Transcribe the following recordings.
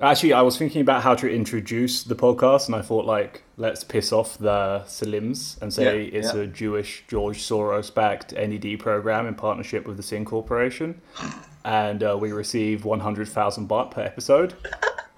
Actually, I was thinking about how to introduce the podcast, and I thought, like, let's piss off the Salims and say Yeah, it's yeah. a Jewish George Soros backed NED program in partnership with the Shin Corporation. And uh, we receive 100,000 baht per episode.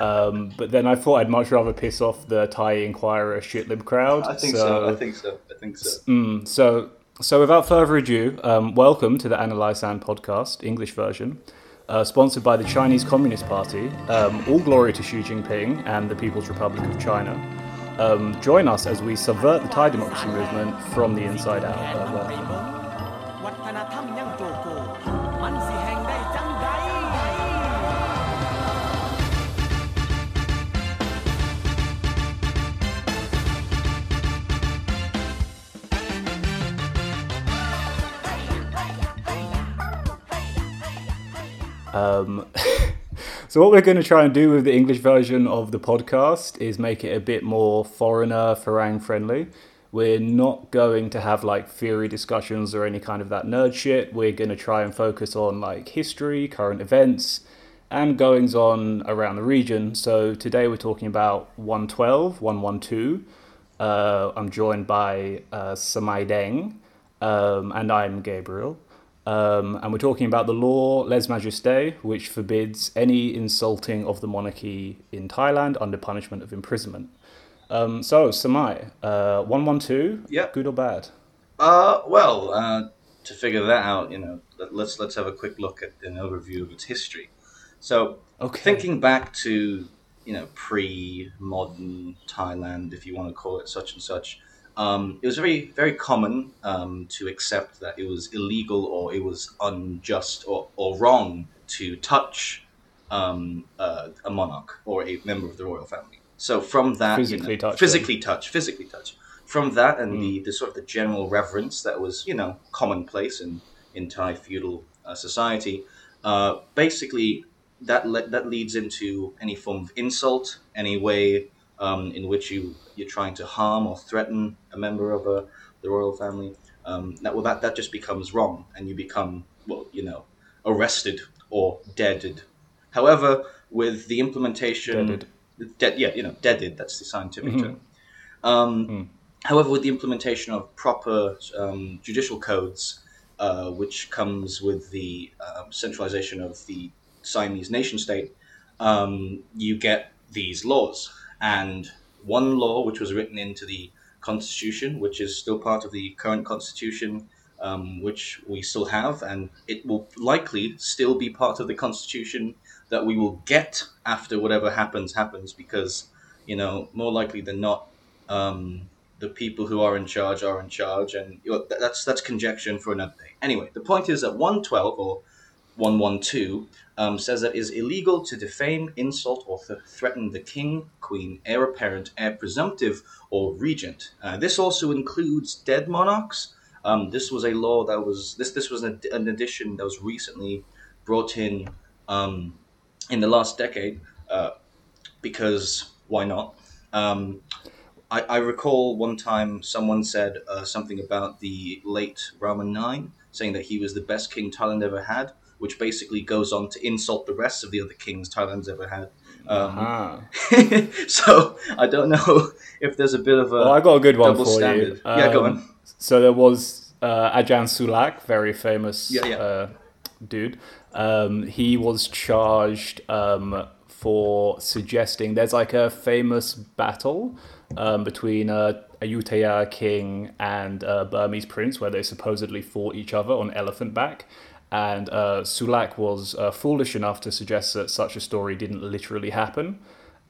Um, but then I thought I'd much rather piss off the Thai Inquirer shitlib crowd. I think so. I think so. I think so. Mm, so, so without further ado, um, welcome to the Analyze Sand podcast, English version, uh, sponsored by the Chinese Communist Party. Um, all glory to Xi Jinping and the People's Republic of China. Um, join us as we subvert the Thai democracy movement from the inside out. Uh, Um, so what we're going to try and do with the English version of the podcast is make it a bit more foreigner Farang friendly. We're not going to have like theory discussions or any kind of that nerd shit. We're going to try and focus on like history, current events, and goings on around the region. So today we're talking about 112, 112. Uh, I'm joined by uh, Samaideng, um, and I'm Gabriel. Um, and we're talking about the law Les Majestés, which forbids any insulting of the monarchy in Thailand under punishment of imprisonment. Um, so, Samai, uh, 112, Yep. good or bad? Uh, well, uh, to figure that out, you know, let- let's let's have a quick look at an overview of its history. So, Okay. thinking back to you know pre-modern Thailand, if you want to call it such and such, um, it was very very common um, to accept that it was illegal or it was unjust or, or wrong to touch um, uh, a monarch or a member of the royal family. So from that, you Physically know, touch them. physically touch, physically touch. From that and the, the sort of the general reverence that was you know commonplace in in Thai feudal uh, society, uh, basically that le- that leads into any form of insult, any way um, in which you you're trying to harm or threaten a member of a, the royal family. Um, that well, that that just becomes wrong, and you become well, you know, arrested or deaded. However, with the implementation, Deaded. dead, yeah, you know, deaded. That's the scientific term. Um, However, with the implementation of proper um, judicial codes, uh, which comes with the um, centralization of the Siamese nation state, um, you get these laws. And one law, which was written into the constitution, which is still part of the current constitution, um, which we still have, and it will likely still be part of the constitution that we will get after whatever happens happens, because you know more likely than not. Um, the people who are in charge are in charge, and that's that's conjecture for another day. Anyway, the point is that 112 or 112 um, says that it is illegal to defame, insult, or th- threaten the king, queen, heir apparent, heir presumptive, or regent. Uh, this also includes dead monarchs. Um, this was a law that was this this was an, an addition that was recently brought in um, in the last decade uh, because why not? Um, I, I recall one time someone said uh, something about the late Rama Nine, saying that he was the best king Thailand ever had, which basically goes on to insult the rest of the other kings Thailand's ever had. Um, Ah. so I don't know if there's a bit of a Well, I got a good one for standard. you. yeah, go Um, on. So there was uh, Ajahn Sulak, very famous Yeah, yeah. Uh, dude. Um, he was charged um, for suggesting there's like a famous battle um, between a Ayutthaya king and a Burmese prince where they supposedly fought each other on elephant back. And uh, Sulak was uh, foolish enough to suggest that such a story didn't literally happen.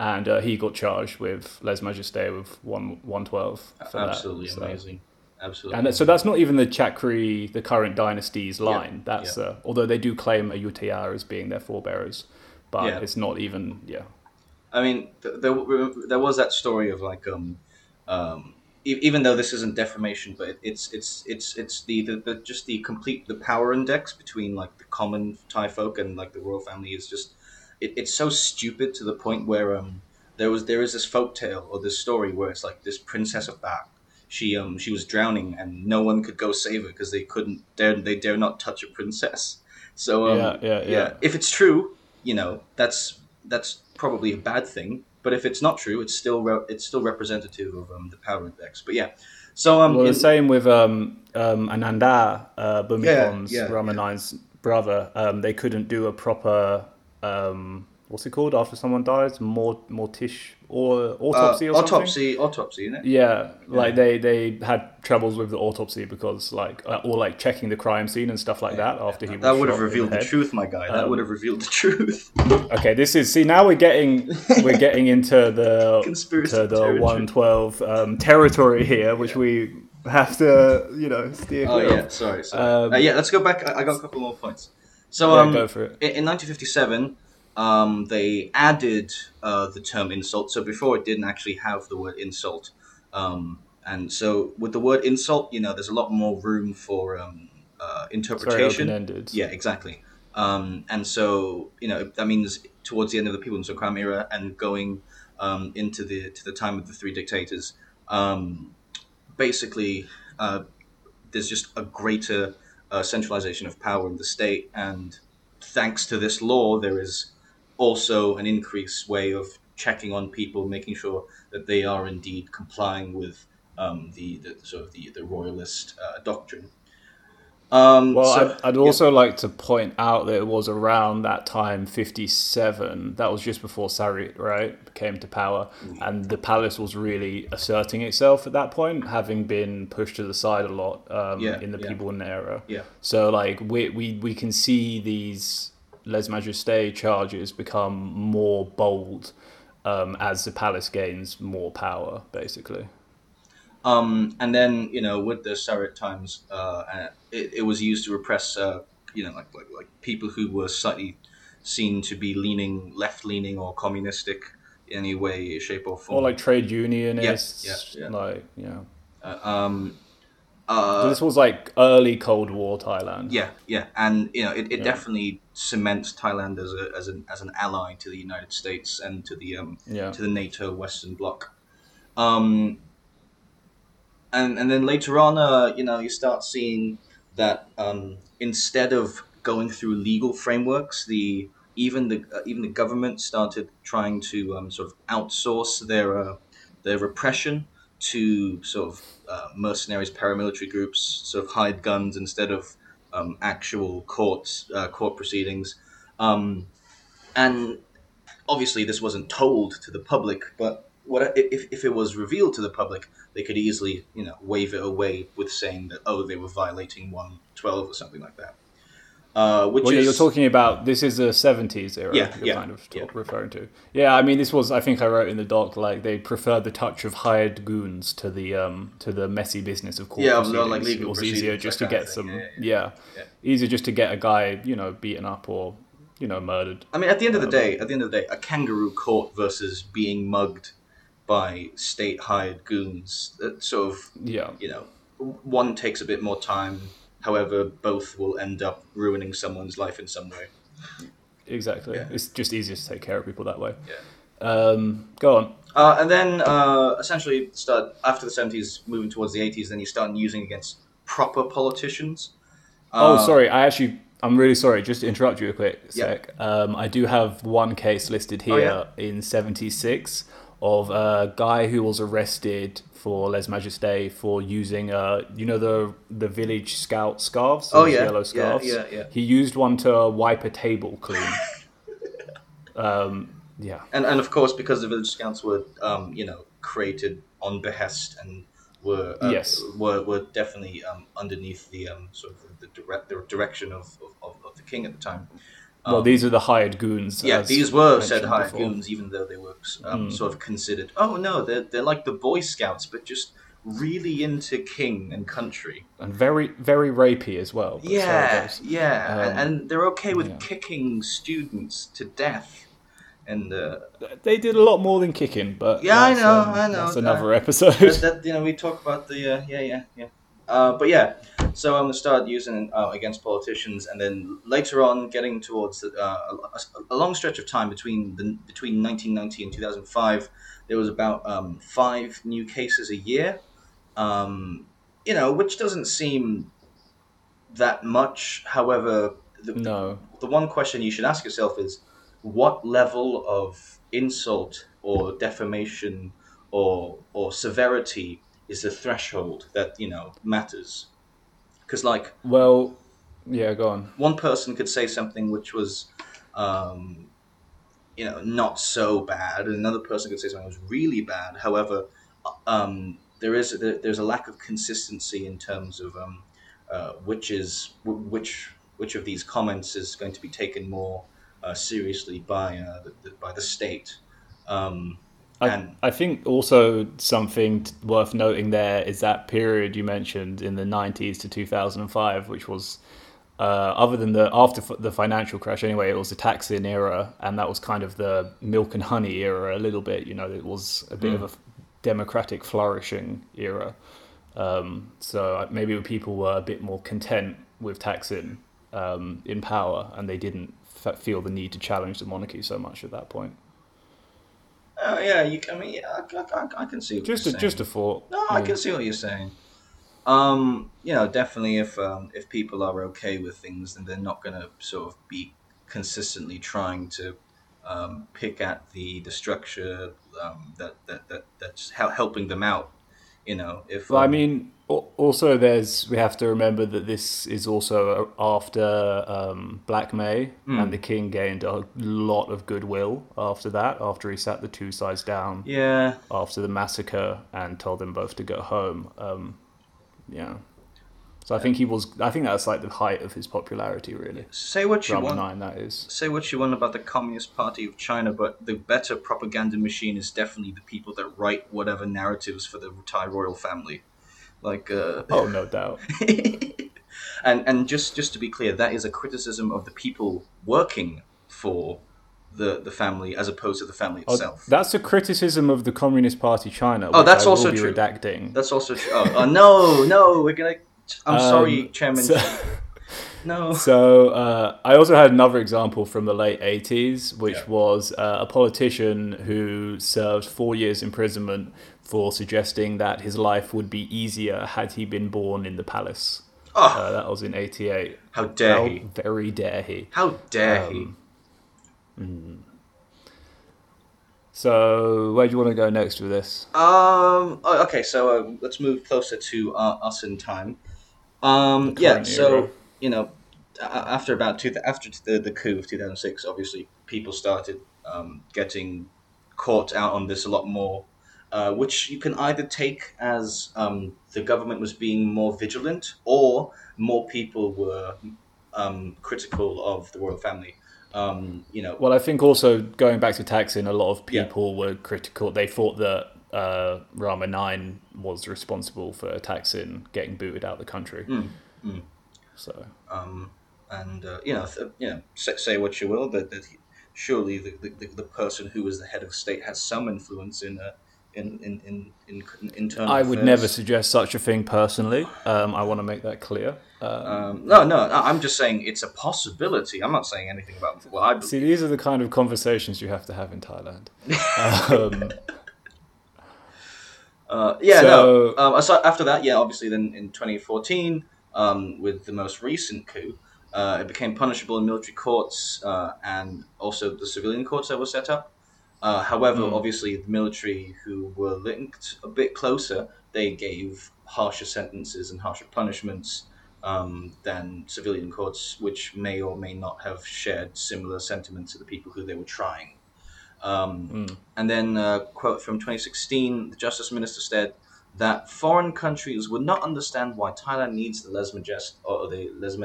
And uh, he got charged with Les Majestés with one, 112. For that. Absolutely So- amazing. Absolutely. and so that's not even the Chakri, the current dynasty's line. Yeah, That's yeah. Uh, although they do claim Ayutthaya as being their forebearers, but Yeah. it's not even. Yeah, I mean, th- there there was that story of like um, um, even though this isn't defamation, but it's it's it's it's the, the, the just the complete the power index between like the common Thai folk and like the royal family is just it, it's so stupid to the point where um there was there is this folk tale or this story where it's like this princess of Bak. She um she was drowning and no one could go save her because they couldn't dare they dare not touch a princess. So um, Yeah, yeah, yeah. If it's true, you know that's that's probably a bad thing. But if it's not true, it's still re- it's still representative of um, the power index. But yeah, so um, Well, in- the same with um, um, Ananda, uh, Bhumibol's Yeah, yeah, Rama Nine's brother. Um, they couldn't do a proper um, what's it called after someone dies? Mort mortish or autopsy uh, or something. autopsy, autopsy, isn't it? Yeah, like they they had troubles with the autopsy because like uh, or like checking the crime scene and stuff like that after he was That would have revealed the. Um, truth, my guy. That would have revealed the truth. Okay, this is see now we're getting we're getting into the Conspiracy to the one twelve um, territory here, which we have to you know steer oh clear yeah, of. sorry. sorry. Um, uh, yeah, let's go back. I, I got a couple more points. So Yeah, um, go for it. in 1957, um, they added uh, the term insult. So before it didn't actually have the word insult. Um, and so with the word insult, you know, there's a lot more room for um, uh, interpretation. open-ended. Yeah, exactly. Um, and so you know that means towards the end of the Phibunsongkhram era and going um, into the to the time of the three dictators, um, basically uh, there's just a greater uh, centralization of power in the state, and thanks to this law, there is also an increased way of checking on people, making sure that they are indeed complying with um, the, the sort of the, the royalist uh, doctrine. Um, Well, so- I'd, I'd also like to point out that it was around that time, 57. That was just before Sarit, right, came to power. Mm. And the palace was really asserting itself at that point, having been pushed to the side a lot um, Yeah, in the yeah. people era. Yeah. So, like, we, we, we can see these Les Majestés charges become more bold um, as the palace gains more power, basically. Um, and then you know, with the Sarit times, uh, uh, it, it was used to repress, uh, you know, like, like like people who were slightly seen to be leaning left leaning or communistic in any way, shape, or form. Or like trade unionists, yeah, yeah. like, yeah. Uh, um, So uh, this was like early Cold War Thailand. yeah, yeah, and you know, it, it Yeah. definitely cements Thailand as a as an as an ally to the United States and to the um, Yeah. to the NATO Western Bloc. Um, and and then later on, uh, you know, you start seeing that um, instead of going through legal frameworks, the even the uh, even the government started trying to um, sort of outsource their uh, their repression to sort of uh, mercenaries, paramilitary groups, sort of hide guns instead of um, actual courts, uh, court proceedings, um, and obviously this wasn't told to the public, but what if, if it was revealed to the public, they could easily you know wave it away with saying that oh they were violating one twelve or something like that. Uh, which Well, yeah, is you're talking about this is the 70s era. Yeah, you're yeah, kind of yeah. referring to. Yeah, I mean, this was I think I wrote in the doc like they preferred the touch of hired goons to the um to the messy business of court Yeah, proceedings. like legal it was easier just to get some yeah, Yeah. easier just to get a guy you know beaten up or you know murdered. I mean, at the end of the day, at the end of the day, a kangaroo court versus being mugged by state hired goons. That sort of Yeah, you know, one takes a bit more time. However, both will end up ruining someone's life in some way. exactly. Yeah. It's just easier to take care of people that way. Yeah. Um, go on. Uh, and then uh, essentially start after the seventies, moving towards the eighties. Then you start using against proper politicians. Oh, Uh, sorry. I actually, I'm really sorry. Just to interrupt you a quick Yeah. sec. Um, I do have one case listed Oh, here in '76 of a guy who was arrested for Les Majestés for using, uh, you know, the the village scout scarves. Oh, yeah. yellow scarves. yeah, yeah. He used one to wipe a table clean. um, yeah. and and of course because the village scouts were um, you know created on behest and were uh, Yes. were, were definitely um, underneath the um, sort of the, direct, the direction of, of, of the king at the time. Well, Um, these are the hired goons. yeah, these were said hired before. goons, even though they were um, Mm. sort of considered. Oh no, they're they're like the Boy Scouts, but just really into king and country. and very very rapey as well. Yeah, yeah, Um, and, and they're okay with yeah. kicking students to death. And uh, They did a lot more than kicking, but Yeah, I know, um, I know. That's another episode. that, that you know we talk about the uh, yeah yeah yeah uh, but yeah so i'm gonna start using uh, against politicians and then later on getting towards the, uh, a, a long stretch of time between the between 1990 and 2005 there was about um, five new cases a year. Um, you know which doesn't seem that much. However the, no, the one question you should ask yourself is what level of insult or defamation or or severity is the threshold that you know matters because like Well, yeah, go on. one person could say something which was um, you know not so bad and another person could say something that was really bad however um, there is there, there's a lack of consistency in terms of um, uh, which is which which of these comments is going to be taken more uh, seriously by uh, the, the, by the state um, I, and I think also something worth noting there is that period you mentioned in the 90s to 2005, which was, uh, other than the after f- the financial crash anyway, it was the Thaksin era, and that was kind of the milk and honey era a little bit. You know, it was a bit of a f- democratic flourishing era. Um, so uh, maybe people were a bit more content with Thaksin um, in power, and they didn't feel the need to challenge the monarchy so much at that point. Uh, yeah you, I mean yeah, I, I, I can see what Just you're a, saying. just a thought. No, I can see what you're saying. Um, you know, definitely if um, if people are okay with things, then they're not going to sort of be consistently trying to um, pick at the the structure um, that, that that that's helping them out. You know, if Well, I um, mean, also there's we have to remember that this is also after um, Black May, Hmm. and the king gained a lot of goodwill after that. After he sat the two sides down yeah, after the massacre and told them both to go home. Um, yeah, so I think he was. I think that's like the height of his popularity, really. say what you want. Nine, that is. Say what you want about the Communist Party of China, but the better propaganda machine is definitely the people that write whatever narratives for the Thai royal family. Like, uh, Oh, no doubt. and and just just to be clear, that is a criticism of the people working for the the family as opposed to the family Oh, itself. that's a criticism of the Communist Party China. Oh, that's also true. Redacting. That's also true. Oh, oh, no, no, we're gonna. I'm Um, sorry, Chairman. so- no. So uh, I also had another example from the late 80s, which Yeah. was uh, a politician who served four years imprisonment for suggesting that his life would be easier had he been born in the palace. Oh, Uh, that was in 88. how dare How he? very dare he. How dare Um, So where do you want to go next with this? Um. okay, so uh, let's move closer to uh, us in time. Um. Yeah. So era. you know, after about two after the the coup of two thousand six, obviously people started um, getting caught out on this a lot more. Uh, which you can either take as um, the government was being more vigilant, or more people were um, critical of the royal family. Um, you know, Well, I think also going back to Thaksin, a lot of Yeah. people were critical. They thought that uh, Rama 9 was responsible for Thaksin getting booted out of the country. Mm, mm. So um, and uh, you know, th- you know, say, say what you will, that, that he, surely the, the, the person who was the head of state has some influence in uh, in, in, in, in, in internal. I would affairs. never suggest such a thing personally. Um, I want to make that clear. Uh, Um, no, no, no, I'm just saying it's a possibility. I'm not saying anything about what I believe. see, these are the kind of conversations you have to have in Thailand. Uh, yeah, So- no. Um, aside, after that, yeah, obviously, then in 2014, um, with the most recent coup, uh, it became punishable in military courts uh, and also the civilian courts that were set up. Uh, however, Mm. obviously, the military who were linked a bit closer, they gave harsher sentences and harsher punishments um, than civilian courts, which may or may not have shared similar sentiments to the people who they were trying. Um, mm. and then a quote from 2016, the Justice Minister said that foreign countries would not understand why Thailand needs the Les Majest or the Les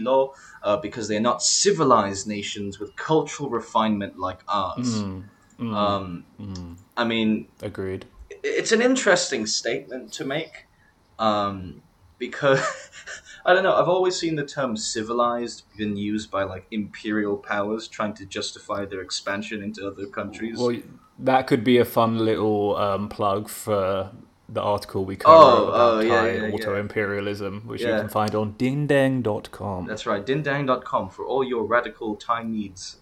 law uh, because they are not civilized nations with cultural refinement like ours. Mm, mm, Um, mm. I mean, Agreed. it's an interesting statement to make um, because I don't know. I've always seen the term civilized been used by like imperial powers trying to justify their expansion into other countries. Well, that could be a fun little um, plug for the article we cover Oh, about oh, yeah, Thai yeah, yeah. auto-imperialism, which you can find on dindeng.com. That's right, dindeng.com for all your radical time needs.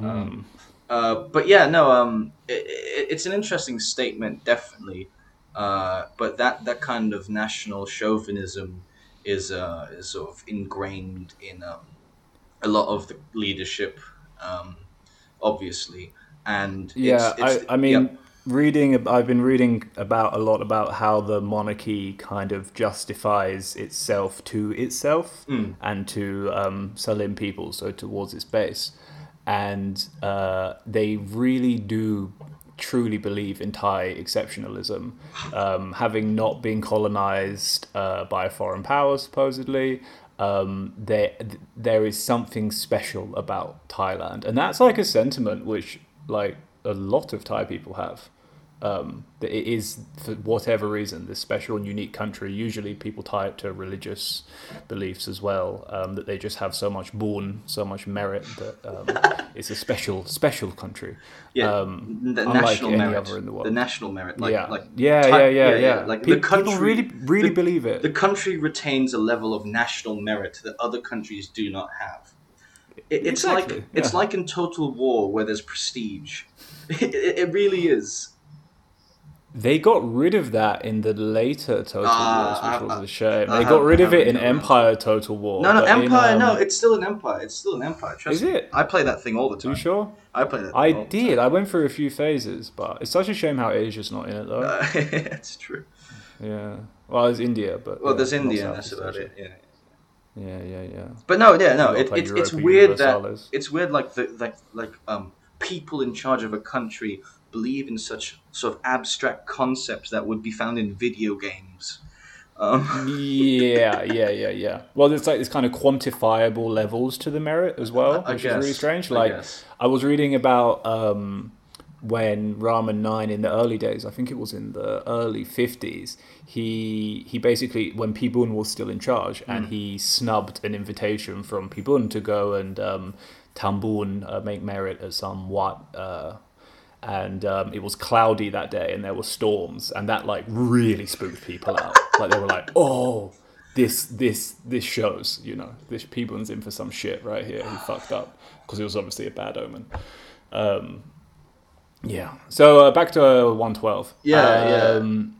Mm. Uh, but yeah, no, um, it, it, it's an interesting statement, definitely. Uh, but that, that kind of national chauvinism is, uh, is sort of ingrained in um, a lot of the leadership. Um, obviously, and Yeah, it's, it's, I, I mean, reading. I've been reading about a lot about how the monarchy kind of justifies itself to itself Hmm. and to um, Salim people, so towards its base, and uh, they really do truly believe in Thai exceptionalism, um, having not been colonized uh, by a foreign power, supposedly. Um, there, there is something special about Thailand, and that's like a sentiment which, like, a lot of Thai people have. Um, that it is for whatever reason this special and unique country. Usually, people tie it to religious beliefs as well. Um, that they just have so much born, so much merit that um, it's a special, special country. Yeah, um, the unlike national any merit, other in the world. the national merit, like yeah. like yeah, Thai- yeah, yeah, yeah, like Pe- the country people really, really the- believe it. The country retains a level of national merit that other countries do not have. It, it's Exactly, like it's like in Total War where there's prestige. It, it, it really is. They got rid of that in the later Total Ah, Wars, which I- was a shame. I They got rid of it in. Empire Total War. No, no, but in, Empire. um, no, it's still an Empire. It's still an Empire. Trust Is me. it? I play that thing all the Are time. you sure? I play that. I thing all the did. I went through a few phases, but it's such a shame how Asia's not in it though. time. it's true. yeah. Well, there's India, but Well, yeah, there's India, and that's about it. Yeah. Yeah, yeah, yeah. But no, yeah, no. It, it's it's weird that it's weird like the like like um people in charge of a country believe in such sort of abstract concepts that would be found in video games. Um, yeah, yeah, yeah, yeah. Well, there's like this kind of quantifiable levels to the merit as well, I which is really guess, strange. Like, guess. I was reading about um, when Rama Nine in the early days. I think it was in the early fifties. He he basically when Pibun was still in charge, Hmm. and he snubbed an invitation from Pibun to go and um, Tambun uh, make merit at some Wat. Uh, and um, it was cloudy that day and there were storms and that like really spooked people out. Like they were like oh this this this shows you know this people's in for some shit right here he fucked up. Because it was obviously a bad omen. Um, yeah. So uh, back to uh, 112 Yeah, yeah. um,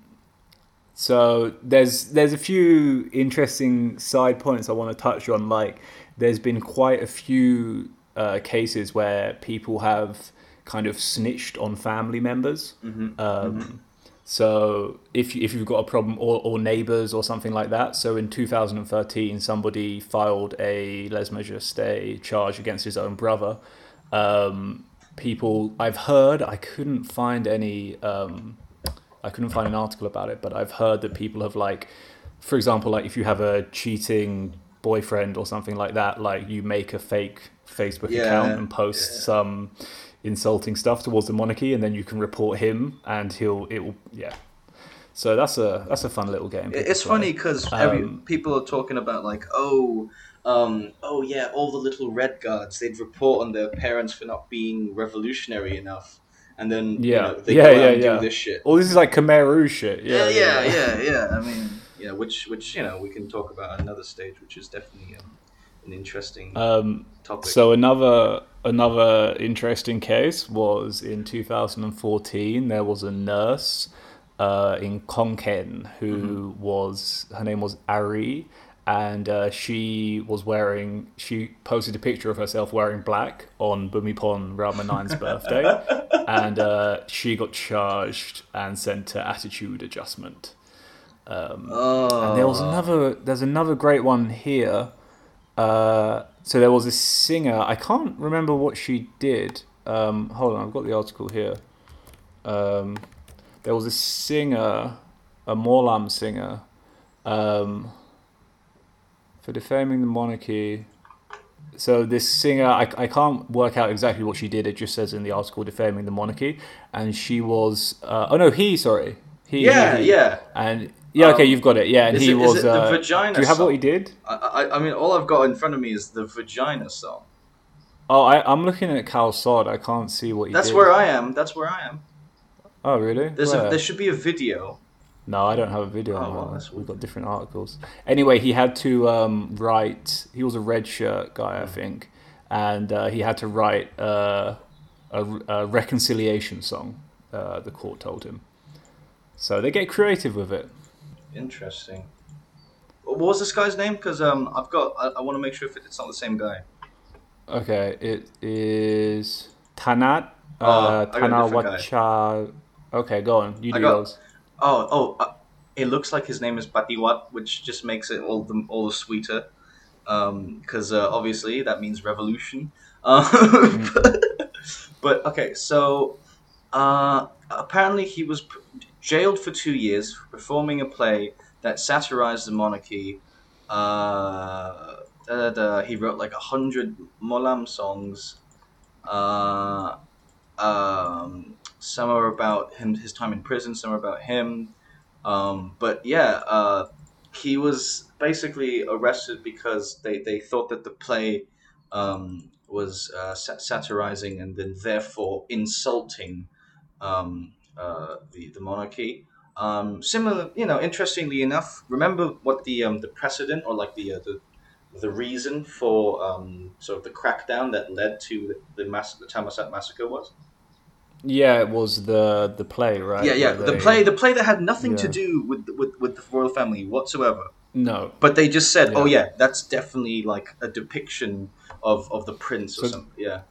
so there's there's a few interesting side points I want to touch on. Like there's been quite a few uh, cases where people have kind of snitched on family members. Um, So if you, if you've got a problem or, or neighbors or something like that. So in 2013, somebody filed a les majesté charge against his own brother. Um, people I've heard I couldn't find any. Um, I couldn't find an article about it, but I've heard that people have like, for example, like if you have a cheating boyfriend or something like that, like you make a fake Facebook Yeah, account and post yeah. some insulting stuff towards the monarchy, and then you can report him, and he'll it will yeah. So that's a that's a fun little game. It's funny because Um, people are talking about like, oh, um, oh yeah, all the little red guards. They'd report on their parents for not being revolutionary enough, and then you Yeah. know, they Yeah, yeah, and yeah. do this shit. Oh, this is like Khmer Rouge shit. Yeah, Yeah, yeah, yeah, yeah. I mean, you know, which which you know we can talk about another stage, which is definitely um, an interesting Um, topic. So another another interesting case was in 2014. There was a nurse uh, in Khon Kaen who was her name was Ari, and uh, she was wearing she posted a picture of herself wearing black on Bhumibol Ramanand's birthday, and uh, she got charged and sent to attitude adjustment. oh, And there was another. There's another great one here. Uh, so there was a singer. I can't remember what she did. Um, hold on, I've got the article here. Um, there was a singer, a Morlam singer, um, for defaming the monarchy. So this singer, I, I can't work out exactly what she did. It just says in the article defaming the monarchy, and she was. Uh, oh no, he. Sorry, he. Yeah, he. yeah. And yeah, okay, Um, you've got it. Yeah, and he it- was. it the uh, vagina Do you have what he did? I, I, I mean, all I've got in front of me is the vagina song. Oh, I, I'm looking at Khaosod. I can't see what he That's did. where I am. That's where I am. Oh, really? There's a, there should be a video. No, I don't have a video. Oh, well, We've got different articles. Anyway, he had to um, write. He was a red shirt guy, Hmm. I think, and uh, he had to write uh, a, a reconciliation song. Uh, the court told him. So they get creative with it. Interesting. What was this guy's name? Because um, I've got. I, I want to make sure if it's not the same guy. Okay, it is Tanat, Oh, uh, I got a different guy. Tanawacha. Okay, go on. You do got- those. Oh, oh, uh, it looks like his name is Patiwat, which just makes it all the all the sweeter. Because uh, obviously that means revolution. Um, but okay, so uh, apparently he was p- jailed for two years for performing a play that satirized the monarchy. Uh, da, da, da. He wrote like a hundred Molam songs. Uh, um, some are about him, his time in prison. Some are about him. Um, but yeah, uh, he was basically arrested because they, they thought that the play um, was uh, sat- satirizing and then therefore insulting um, uh, the the monarchy. Um, similar, you know, interestingly enough, remember what the um, the precedent or like the uh, the the reason for um, sort of the crackdown that led to the the, mass- the Thammasat massacre was? Yeah, it was the the play, right? Yeah, yeah. The they- play, the play that had nothing to do with, with with the royal family whatsoever. No, But they just said, "Oh Yeah. yeah, that's definitely like a depiction of, of the prince or something." Yeah.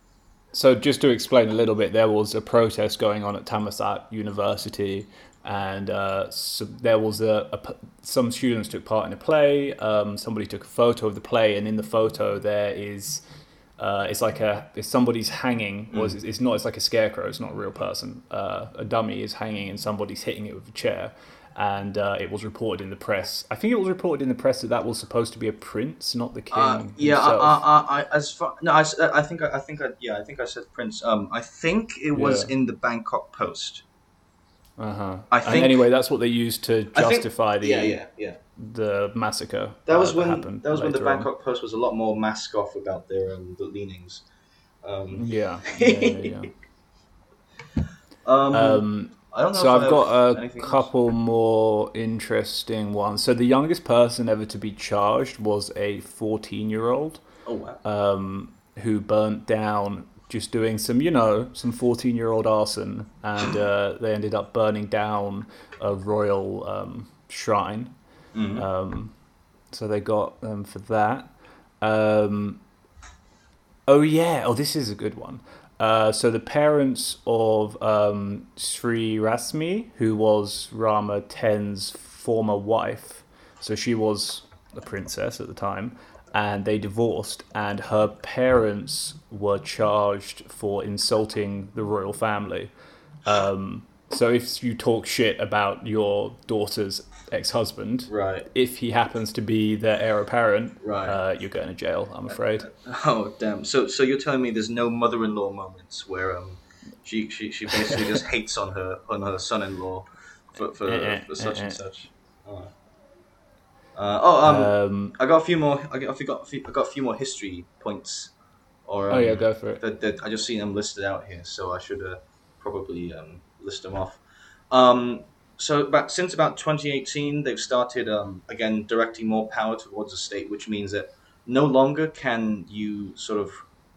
So just to explain a little bit, there was a protest going on at Thammasat University, and uh, so there was a, a some students took part in a play. Um, somebody took a photo of the play, and in the photo there is. Uh, it's like a it's somebody's hanging or it's, it's not it's like a scarecrow it's not a real person uh, a dummy is hanging and somebody's hitting it with a chair and uh, it was reported in the press i think it was reported in the press that that was supposed to be a prince not the king Uh, yeah, I. I, I, as far no, I, I think I, I think I, yeah, I think I said Prince. Um, I think it was Yeah. in the Bangkok Post. uh-huh I and anyway that's what they used to I think- justify the yeah, yeah, yeah. the massacre. That uh, was when happened that was when the on. Bangkok Post was a lot more mask off about their um, the leanings. Um, Yeah. yeah, yeah, um, yeah. um, I don't know. so I I've have got a anything else. couple more interesting ones. So the youngest person ever to be charged was a 14-year-old Oh wow. um, who burnt down just doing some, you know, some 14-year-old arson, and uh, they ended up burning down a royal um, shrine. Mhm. Um, so they got them for that. Um, oh yeah. Oh, this is a good one. Uh, so the parents of um, Sri Rasmi, who was Rama X's former wife, so she was a princess at the time, and they divorced, and her parents were charged for insulting the royal family. Um, so if you talk shit about your daughter's ex-husband, Right. if he happens to be the heir apparent, Right. uh, you're going to jail. I'm afraid. Oh damn! So so you're telling me there's no mother-in-law moments where um she she, she basically just hates on her on her son-in-law for for, Eh, eh, for such eh, and eh. such. Oh. Uh, oh um, Um, I got a few more. I got, I got a few, I got a few more history points. Or um, oh yeah, go for it. that, that I just seen them listed out here, so I should uh, probably um, list them off. Um, so, about since about 2018, they've started um, again directing more power towards the state, which means that no longer can you sort of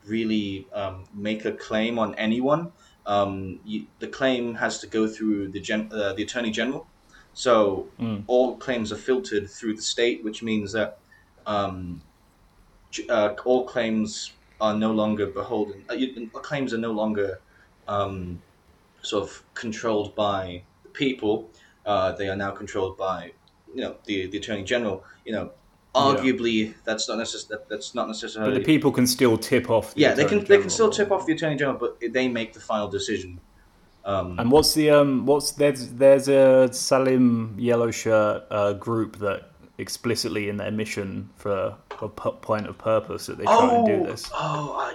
really um, make a claim on anyone. Um, you, the claim has to go through the gen, uh, the attorney general. So Mm. all claims are filtered through the state, which means that um, uh, all claims are no longer beholden. Uh, you, claims are no longer um, sort of controlled by the people. Uh, they are now controlled by you know the, the attorney general. You know, arguably that's not necess- that, that's not necessarily. But the people can still tip off. The yeah, they can Attorney they can still General. tip off the attorney general, but they make the final decision. Um, And what's the um? What's there's there's a Salim yellow shirt uh, group that explicitly in their mission for a p- point of purpose that they try and do this. Oh, I,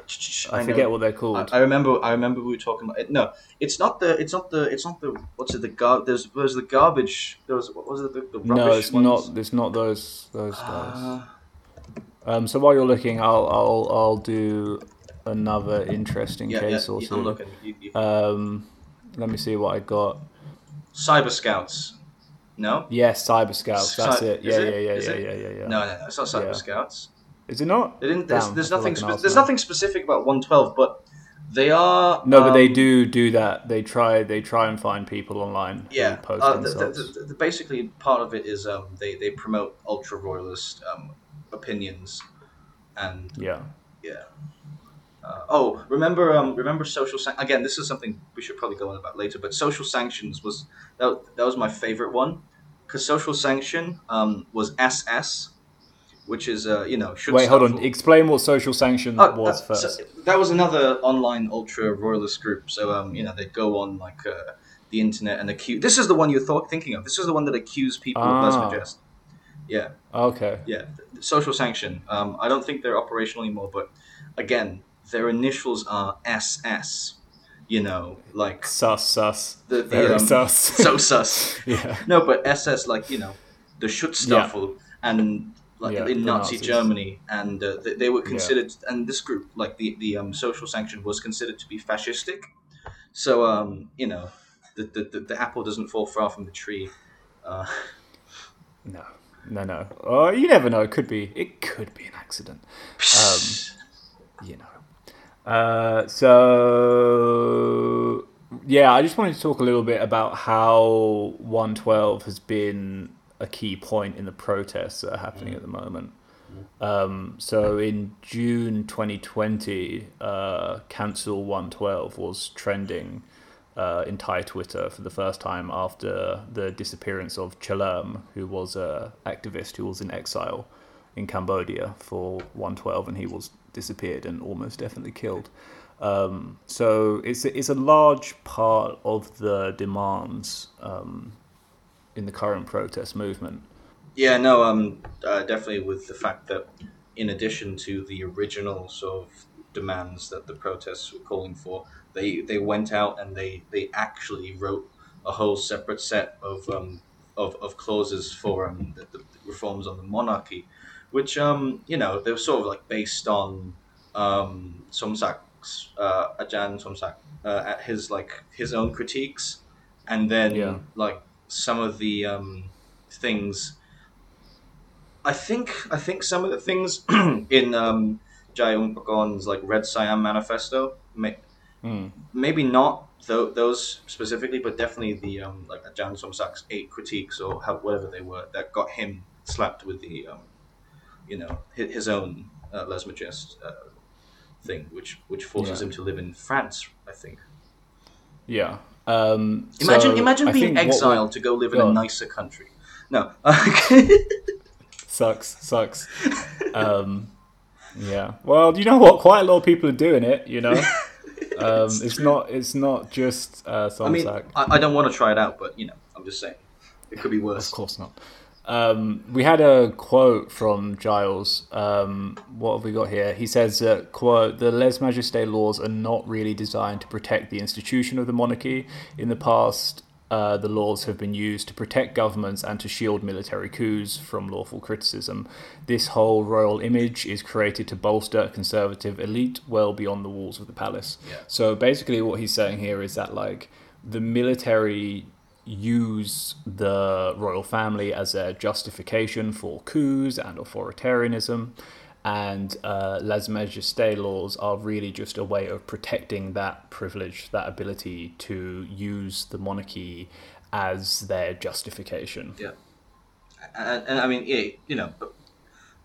I, know. forget what they're called. I remember. I remember we were talking about. It. No, it's not the. It's not the. It's not the. What's it? The gar. There's. There's the garbage. There was. What was it? The, the rubbish no, it's ones? not. It's not those those guys. Uh, Um, so while you're looking, I'll I'll I'll do another interesting yeah, yeah. case or I'm two. You, you, Um, let me see what I got. Cyber Scouts. No. Yes, Cyber Scouts. That's it. Yeah, it? yeah, yeah, Is yeah, yeah, yeah, yeah. No, no, no. It's not Cyber Yeah. Scouts. Is it not? They didn't. There's, Damn, there's nothing. spe- there's nothing specific about 112, but they are. No, but they um, do do that. They try. They try and find people online. Yeah, post uh, the, the, the, basically part of it is um, they, they promote ultra royalist um, opinions, and yeah. yeah, Uh, oh, remember, um, remember social san- again. This is something we should probably go on about later. But social sanctions was that, that was my favorite one because social sanction um, was SS, which is uh, you know should Wait, hold on. for- Explain what social sanction Oh, was that, so first. that was another online ultra royalist group. So um, you know they'd go on like uh, the internet and accuse. This is the one you're thought, thinking of. This is the one that accused people Ah. of lesbogest. Yeah, Okay. yeah. Social sanction. Um, I don't think they're operational anymore, but again, their initials are SS. You know, like Sus, sus. the, the Very um, sus. so sus. yeah. No, but SS like you know the Schutzstaffel and like Yeah, in Nazi Nazis. Germany, and uh, they, they were considered, and this group like the the um, social sanction was considered to be fascistic. So um, you know, the, the the the apple doesn't fall far from the tree. Uh, No, no, no. Oh, you never know. It could be. It could be an accident. Um, you know. Uh, so yeah, I just wanted to talk a little bit about how 112 has been a key point in the protests that are happening at the moment. Um, so in June 2020, uh, Cancel 112 was trending uh, in Thai Twitter for the first time after the disappearance of Chalerm, who was a activist who was in exile in Cambodia for 112, and he was disappeared and almost definitely killed. Um, so it's it's a large part of the demands um, in the current protest movement. yeah, no, um, uh, definitely with the fact that in addition to the original sort of demands that the protests were calling for, they they went out and they they actually wrote a whole separate set of um, of, of clauses for um, the, the reforms on the monarchy, which um, you know they were sort of like based on um, Somsak's uh, Ajahn Somsak uh, at his like his own critiques, and then Yeah. like some of the um, things. I think I think some of the things in um, Jai Ungpakorn's like Red Siam Manifesto, may, Mm. maybe not tho- those specifically, but definitely the um, like Ajahn Somsak's eight critiques or how, whatever they were that got him slapped with the um, you know his, his own uh, lesmagist uh, thing, which which forces Yeah. him to live in France. I think. Yeah. Um, Imagine so imagine being we- exiled to go live in a nicer country. No. Sucks, sucks. um, yeah. Well, you know what? Quite a lot of people are doing it. You know, um, it's not. It's not just uh, I mean, I, I don't want to try it out, but you know, I'm just saying, it could be worse. Of course not. Um, we had a quote from Giles. Um, what have we got here? He says that, quote, the Les Majestés laws are not really designed to protect the institution of the monarchy. In the past, uh, the laws have been used to protect governments and to shield military coups from lawful criticism. This whole royal image is created to bolster a conservative elite well beyond the walls of the palace. Yeah. So basically, what he's saying here is that, like, the military use the royal family as a justification for coups and authoritarianism, and uh, les majestés laws are really just a way of protecting that privilege, that ability to use the monarchy as their justification. Yeah, and, and I mean, yeah, you know,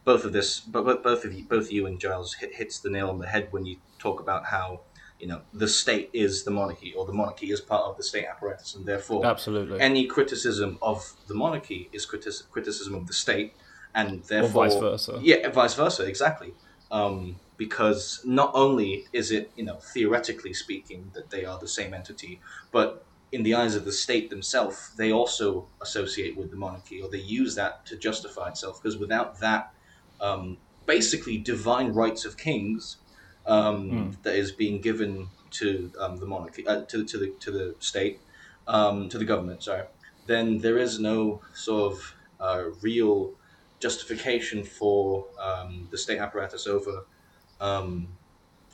both of this, but both of you, both of you and Giles hit, hits the nail on the head when you talk about how you know the state is the monarchy, or the monarchy is part of the state apparatus, and therefore Absolutely. any criticism of the monarchy is criticism of the state, and or therefore vice versa. Yeah, vice versa, exactly. Um, because not only is it, you know, theoretically speaking, that they are the same entity, but in the eyes of the state themselves, they also associate with the monarchy, or they use that to justify itself. Because without that, um, basically divine rights of kings um, that is being given to um, the monarchy, uh, to, to the to the state, um, to the government. Sorry, then there is no sort of uh, real justification for um, the state apparatus over um,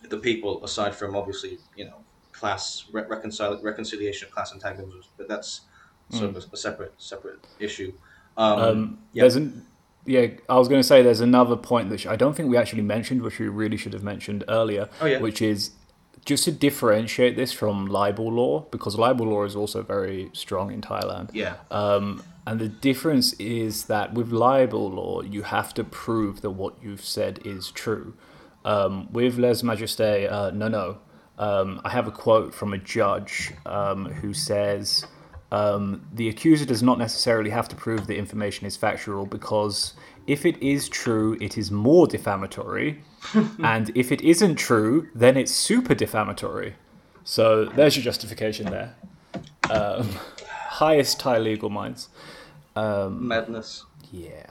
the people, aside from obviously you know class re- reconcil- reconciliation of class antagonisms, but that's sort of a, a separate separate issue. Um, Um, yeah. There's an yeah. I was going to say there's another point which I don't think we actually mentioned, which we really should have mentioned earlier. Oh, yeah. Which is just to differentiate this from libel law because libel law is also very strong in Thailand. yeah, Um, and the difference is that with libel law, you have to prove that what you've said is true. Um, with Les Majestés, uh, no, no. Um, I have a quote from a judge um, who says um, the accuser does not necessarily have to prove the information is factual because if it is true, it is more defamatory, and if it isn't true, then it's super defamatory. So there's your justification there. Um, highest Thai legal minds. Madness. Yeah.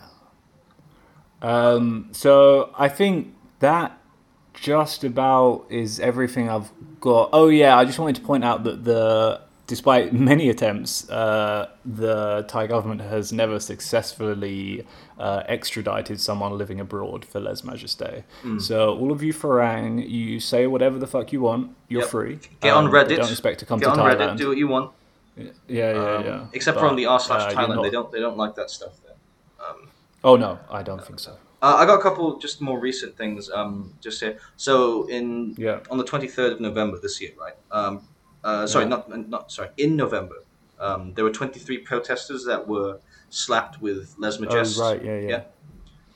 Um, so I think that just about is everything I've got. Oh yeah, I just wanted to point out that the despite many attempts, uh, the Thai government has never successfully uh, extradited someone living abroad for les majesté. Hmm. So all of you Farang, you say whatever the fuck you want. You're Yep. free. Get on Um, but Reddit. Don't expect to come Get to on Thailand. Reddit. Do what you want. yeah, yeah, Um, yeah. Except But, for on the r uh, slash you're Thailand, not- they don't they don't like that stuff there. Oh no, I don't think so. Uh, I got a couple just more recent things. Um, just here. So in Yeah. on the twenty third of November this year, right? Um, uh, sorry, Yeah. not not sorry. In November, um, there were twenty three protesters that were slapped with Les Oh Majestés. right, yeah, yeah.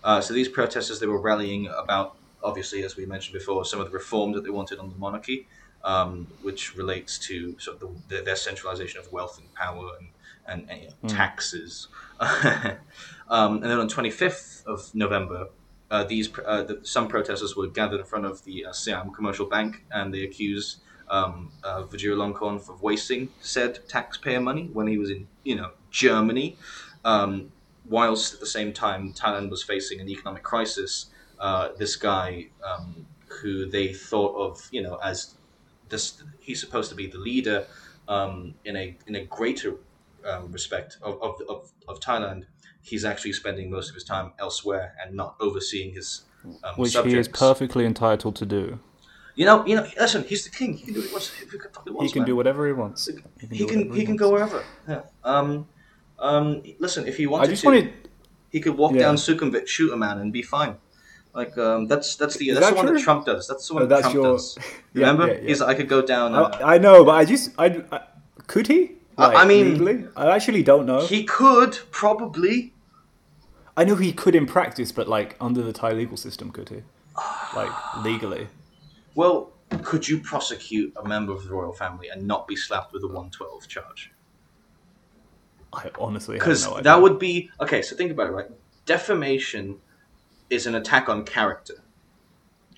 Uh, so these protesters, they were rallying about, obviously, as we mentioned before, some of the reforms that they wanted on the monarchy, um, which relates to sort of the, their, their centralization of wealth and power and, and, and you know, taxes. um, and then on 25th of November, uh, these uh, the, some protesters were gathered in front of the uh, Siam Commercial Bank, and they accused um, uh, of wasting said taxpayer money when he was in, you know, Germany. Um, whilst at the same time Thailand was facing an economic crisis, uh, this guy um, who they thought of, you know, as this, he's supposed to be the leader um, in a in a greater um, respect of, of, of, of Thailand. He's actually spending most of his time elsewhere and not overseeing his um, Which subjects. he is perfectly entitled to do. You know, you know. Listen, he's the king. He can do what he wants. He can, He can do whatever he wants. He can. whatever He can go wherever. Yeah. Um. Um. Listen, if he I wanted just to, wanted. he could walk Yeah. down Sukhumvit, shoot a man, and be fine. Like um, that's that's the Is that's that the one that? Trump does. That's the one Oh, that Trump your- does. Remember, yeah, yeah. he's like, I could go down. Uh, I, I know, but I just I, I could he? I- I mean- legally? I actually don't know. he could probably. I know he could in practice, but like under the Thai legal system, could he? Like legally. Well, could you prosecute a member of the royal family and not be slapped with a one twelve charge? I honestly Because no that would be okay. So think about it, right? Defamation is an attack on character.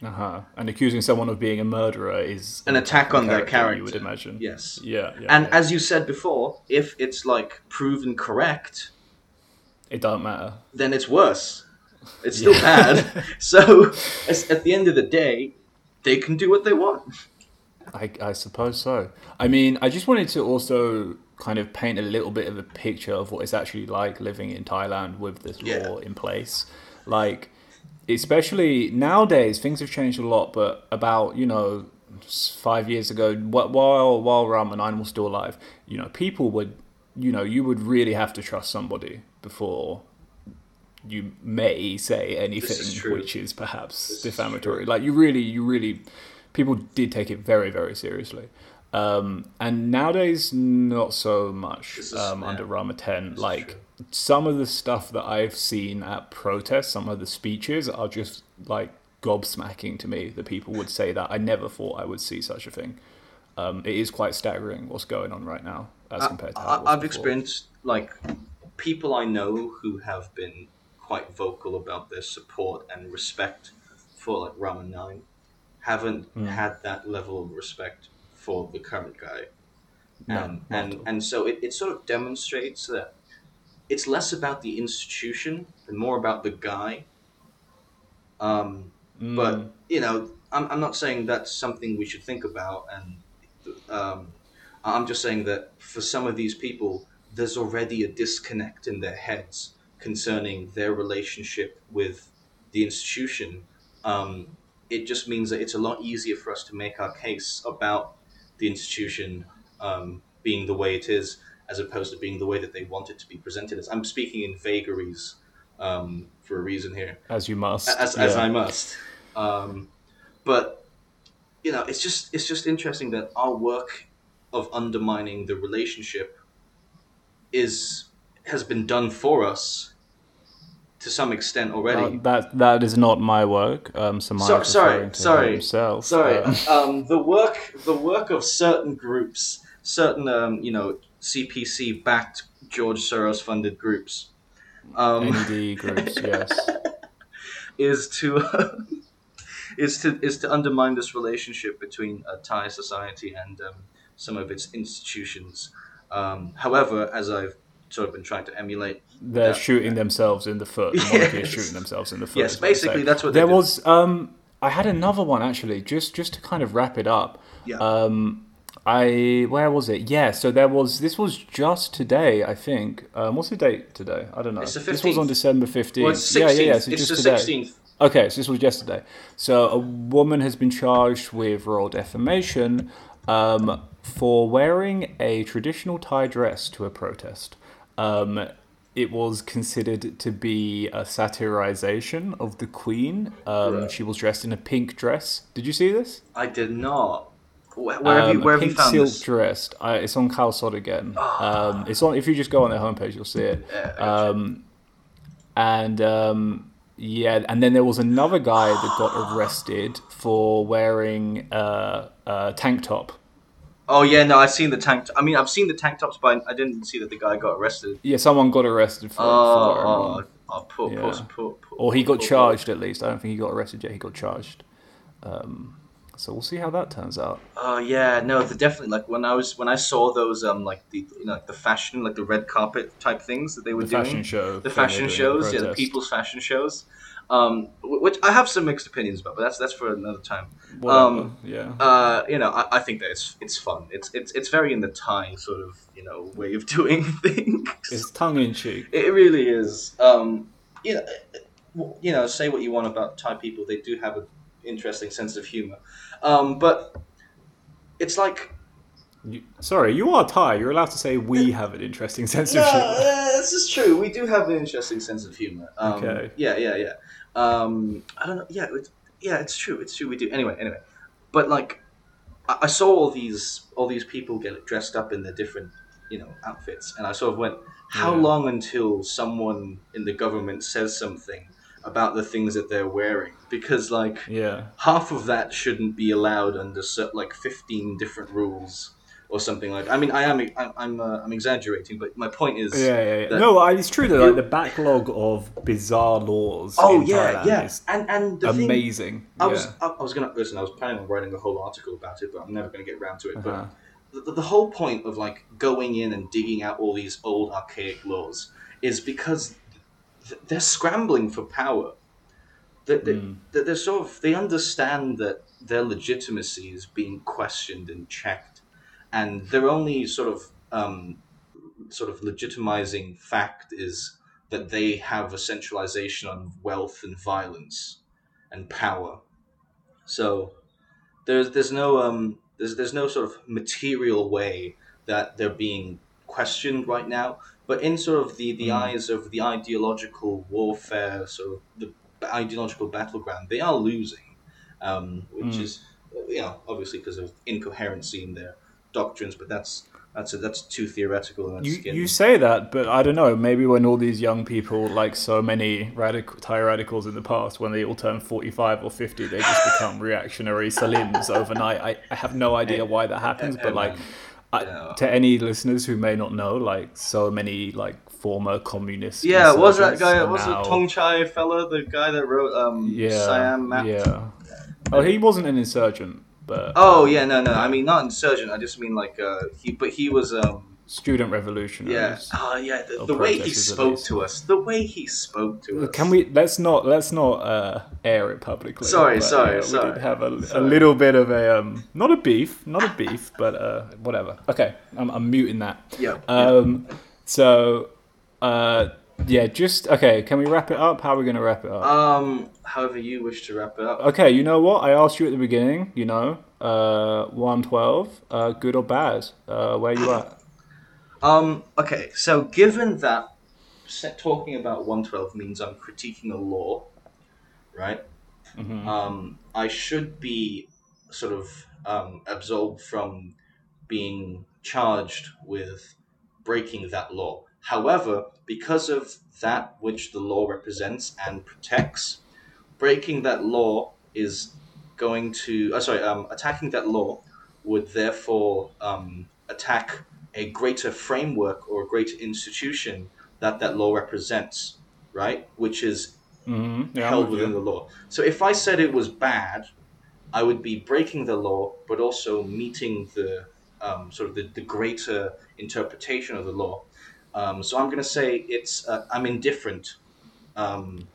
Uh-huh. And accusing someone of being a murderer is An attack on their character. You would imagine. Yes. Yeah. yeah And yeah. as you said before, if it's like proven correct, it don't matter. then it's worse. It's still bad. So at the end of the day, they can do what they want. I, I suppose so. I mean, I just wanted to also kind of paint a little bit of a picture of what it's actually like living in Thailand with this Yeah. law in place. Like, especially nowadays, things have changed a lot. But about you know five years ago, while while Rama Nine were still alive, you know, people would, you know, you would really have to trust somebody before you may say anything true. which is perhaps This is defamatory. Like you really, you really, people did take it very, very seriously. Um, and nowadays, not so much um, under Rama 10. is Like some of the stuff that I've seen at protests, some of the speeches are just like gobsmacking to me that people would say that. I never thought I would see such a thing. Um, it is quite staggering what's going on right now as compared to I, before. experienced like people I know who have been quite vocal about their support and respect for like Rama Nine haven't Hmm. had that level of respect for the current guy. No, and and, and so it, it sort of demonstrates that it's less about the institution and more about the guy. Um, Mm. but you know, I'm, I'm not saying that's something we should think about, and um, I'm just saying that for some of these people, there's already a disconnect in their heads concerning their relationship with the institution. Um, it just means that it's a lot easier for us to make our case about the institution um, being the way it is, as opposed to being the way that they want it to be presented as. I'm speaking in vagaries um, for a reason here as you must. as, as yeah. I must. Um, but you know, it's just it's just interesting that our work of undermining the relationship is has been done for us to some extent already. Uh, that that is not my work. Um, so So- sorry, to sorry, himself. Sorry, Uh, um, the work the work of certain groups, certain um, you know CPC backed George Soros funded groups, um, NED groups, yes. is to is to is to undermine this relationship between uh, Thai society and um, some of its institutions. Um, however, as I've sort of been trying to emulate, They're Yeah. shooting themselves in the foot. The monarchy is Yes. shooting themselves in the foot. Yes, is what I'm basically, that's what there was. Um, I had another one actually, just just to kind of wrap it up. Yeah. Um, I where was it? Yeah, so there was. This was just today, I think. Um, what's the date today? I don't know. It's the This was on December fifteenth. well, yeah, yeah, yeah. So it's just the sixteenth. Okay, so this was yesterday. So a woman has been charged with royal defamation um, for wearing a traditional Thai dress to a protest. Um, it was considered to be a satirization of the Queen. Um, Right. She was dressed in a pink dress. Did you see this? I did not. Where, where have you Um, where have you pink found silk this? dress. Uh, it's on Khaosod again. Um, it's on. If you just go on their homepage, you'll see it. Yeah, gotcha. Um, and um, yeah, and then there was another guy that got arrested for wearing uh, a tank top. Oh yeah, no, I've seen the tank. I mean, I've seen the tank tops, but I didn't see that the guy got arrested. Yeah, someone got arrested for, Oh, for oh, oh, poor, Yeah. poor, poor, poor, or he got charged at least. I don't think he got arrested yet. He got charged. Um, so we'll see how that turns out. Oh yeah, no, the, definitely. Like when I was when I saw those um like the you know like the fashion like the red carpet type things that they were The doing. fashion show. the fashion shows, yeah, the people's fashion shows. Um, which I have some mixed opinions about, but that's that's for another time. Um, yeah. Uh, you know, I, I think that it's it's fun. It's it's it's very in the Thai sort of you know way of doing things. It's tongue in cheek. It really is. Um, you know, you know, say what you want about Thai people, they do have an interesting sense of humor. Um, but it's like You, sorry, you are Thai. You're allowed to say we have an interesting sense no, of humor. uh, this is true. We do have an interesting sense of humor. Um, Okay. Yeah, yeah, yeah. Um, I don't know. Yeah, it's, yeah, it's true. It's true. We do. Anyway, anyway. But like, I, I saw all these all these people get dressed up in their different you know outfits, and I sort of went, how Yeah. long until someone in the government says something about the things that they're wearing? Because like Yeah. half of that shouldn't be allowed under like 15 different rules or something like i mean i am i'm i'm, uh, I'm exaggerating but my point is Yeah, yeah, yeah. No, it's true that like, the backlog of bizarre laws. oh yeah Thailand yeah and and the thing amazing. i was yeah. I, was gonna listen i was planning on writing a whole article about it but i'm never gonna get around to it Uh-huh. but the, the whole point of like going in and digging out all these old archaic laws is because they're scrambling for power that they, Mm. that they're sort of they understand that their legitimacy is being questioned and checked and their only sort of um, sort of legitimizing fact is that they have a centralization on wealth and violence and power so there's there's no um there's there's no sort of material way that they're being questioned right now but in sort of the the Mm. eyes of the ideological warfare sort of the ideological battleground they are losing um which Mm. is you know obviously because of incoherency in their doctrines but that's that's that's too theoretical that's You, you say that, but I don't know. Maybe when all these young people, like so many radical Thai radicals in the past, when they all turn forty-five or fifty, they just become reactionary Salims overnight. I, I have no idea why that happens, but like, I, to any listeners who may not know, like so many like former communist. yeah was that guy was now- it Tong Chai fella the guy that wrote um Yeah, Siam map yeah. Oh, he wasn't an insurgent, but Oh yeah, no, no. I mean not insurgent. I just mean like uh, he, but he was um, student revolutionary. yeah, revolutionaries. oh yeah. The, the way he spoke to us, the way he spoke to us. Can we? Let's not. Let's not uh, air it publicly. Sorry, but, sorry, We sorry. did have a, a little bit of a um, not a beef, not a beef, but uh, whatever. Okay, I'm, I'm muting that. Yeah. Um. So, uh, yeah. Just okay. Can we wrap it up? How are we gonna wrap it up? Um, however you wish to wrap it up. Okay, you know what? I asked you at the beginning, you know, uh, 112, uh, good or bad? Uh, where you at? Um, okay. So given that talking about one twelve means I'm critiquing a law, right? Mhm. Um, I should be sort of um, absolved from being charged with breaking that law. However, because of that which the law represents and protects, breaking that law is going to, uh, sorry, um, attacking that law would therefore um, attack a greater framework or a greater institution that that law represents, right? Which is Mm-hmm. Yeah, held within you. the law. So if I said it was bad, I would be breaking the law, but also meeting the um, sort of the, the greater interpretation of the law. Um, so I'm going to say it's uh, I'm indifferent. Um,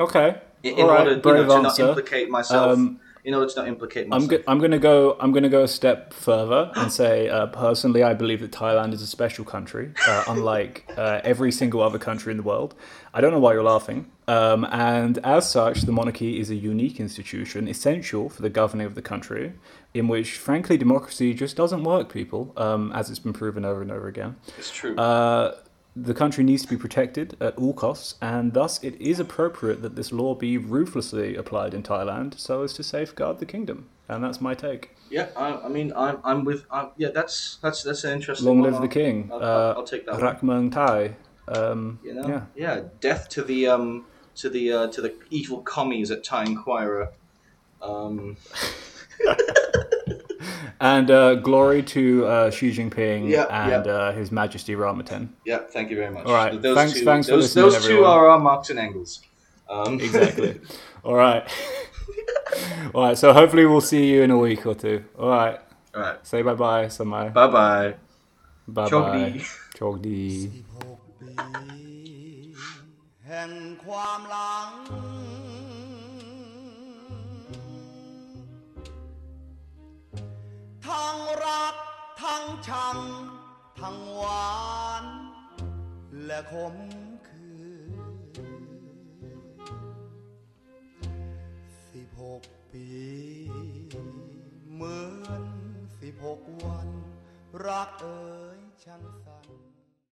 Okay. in, in right, order you know, to not implicate myself. Um, in order to not implicate I'm myself. go- I'm gonna go I'm gonna go a step further and say uh, personally I believe that Thailand is a special country, uh, unlike uh, every single other country in the world. I don't know why you're laughing. Um, and as such, the monarchy is a unique institution, essential for the governing of the country, in which, frankly, democracy just doesn't work. People, um, as it's been proven over and over again. it's true. Uh, the country needs to be protected at all costs, and thus it is appropriate that this law be ruthlessly applied in Thailand so as to safeguard the kingdom. And that's my take. yeah, I, I mean, I'm, I'm with. Uh, yeah, that's that's that's an interesting. Long one. live the I'll- king. I'll, uh, I'll, I'll take that. one. Rakmung Thai. Um, You know, Yeah. yeah, death to the um to the uh, to the evil commies at Tyne Quira. Um. and uh, glory to uh, Xi Jinping and. Uh, His Majesty Rama Ten. Yeah, thank you very much. All right, those thanks, two, thanks those, those two are our Marx and Engels. Um. Exactly. All right. All right. So hopefully we'll see you in a week or two. All right. All right. Say bye bye, Samai. Bye bye. Bye bye. Chogdi. Chogdi. แห่งความหลัง ทั้งรัก ทั้งชัง ทั้งหวาน และขมขื่นสิบหกปี เหมือนสิบหกวัน รักเอ๋ยช่างสั้น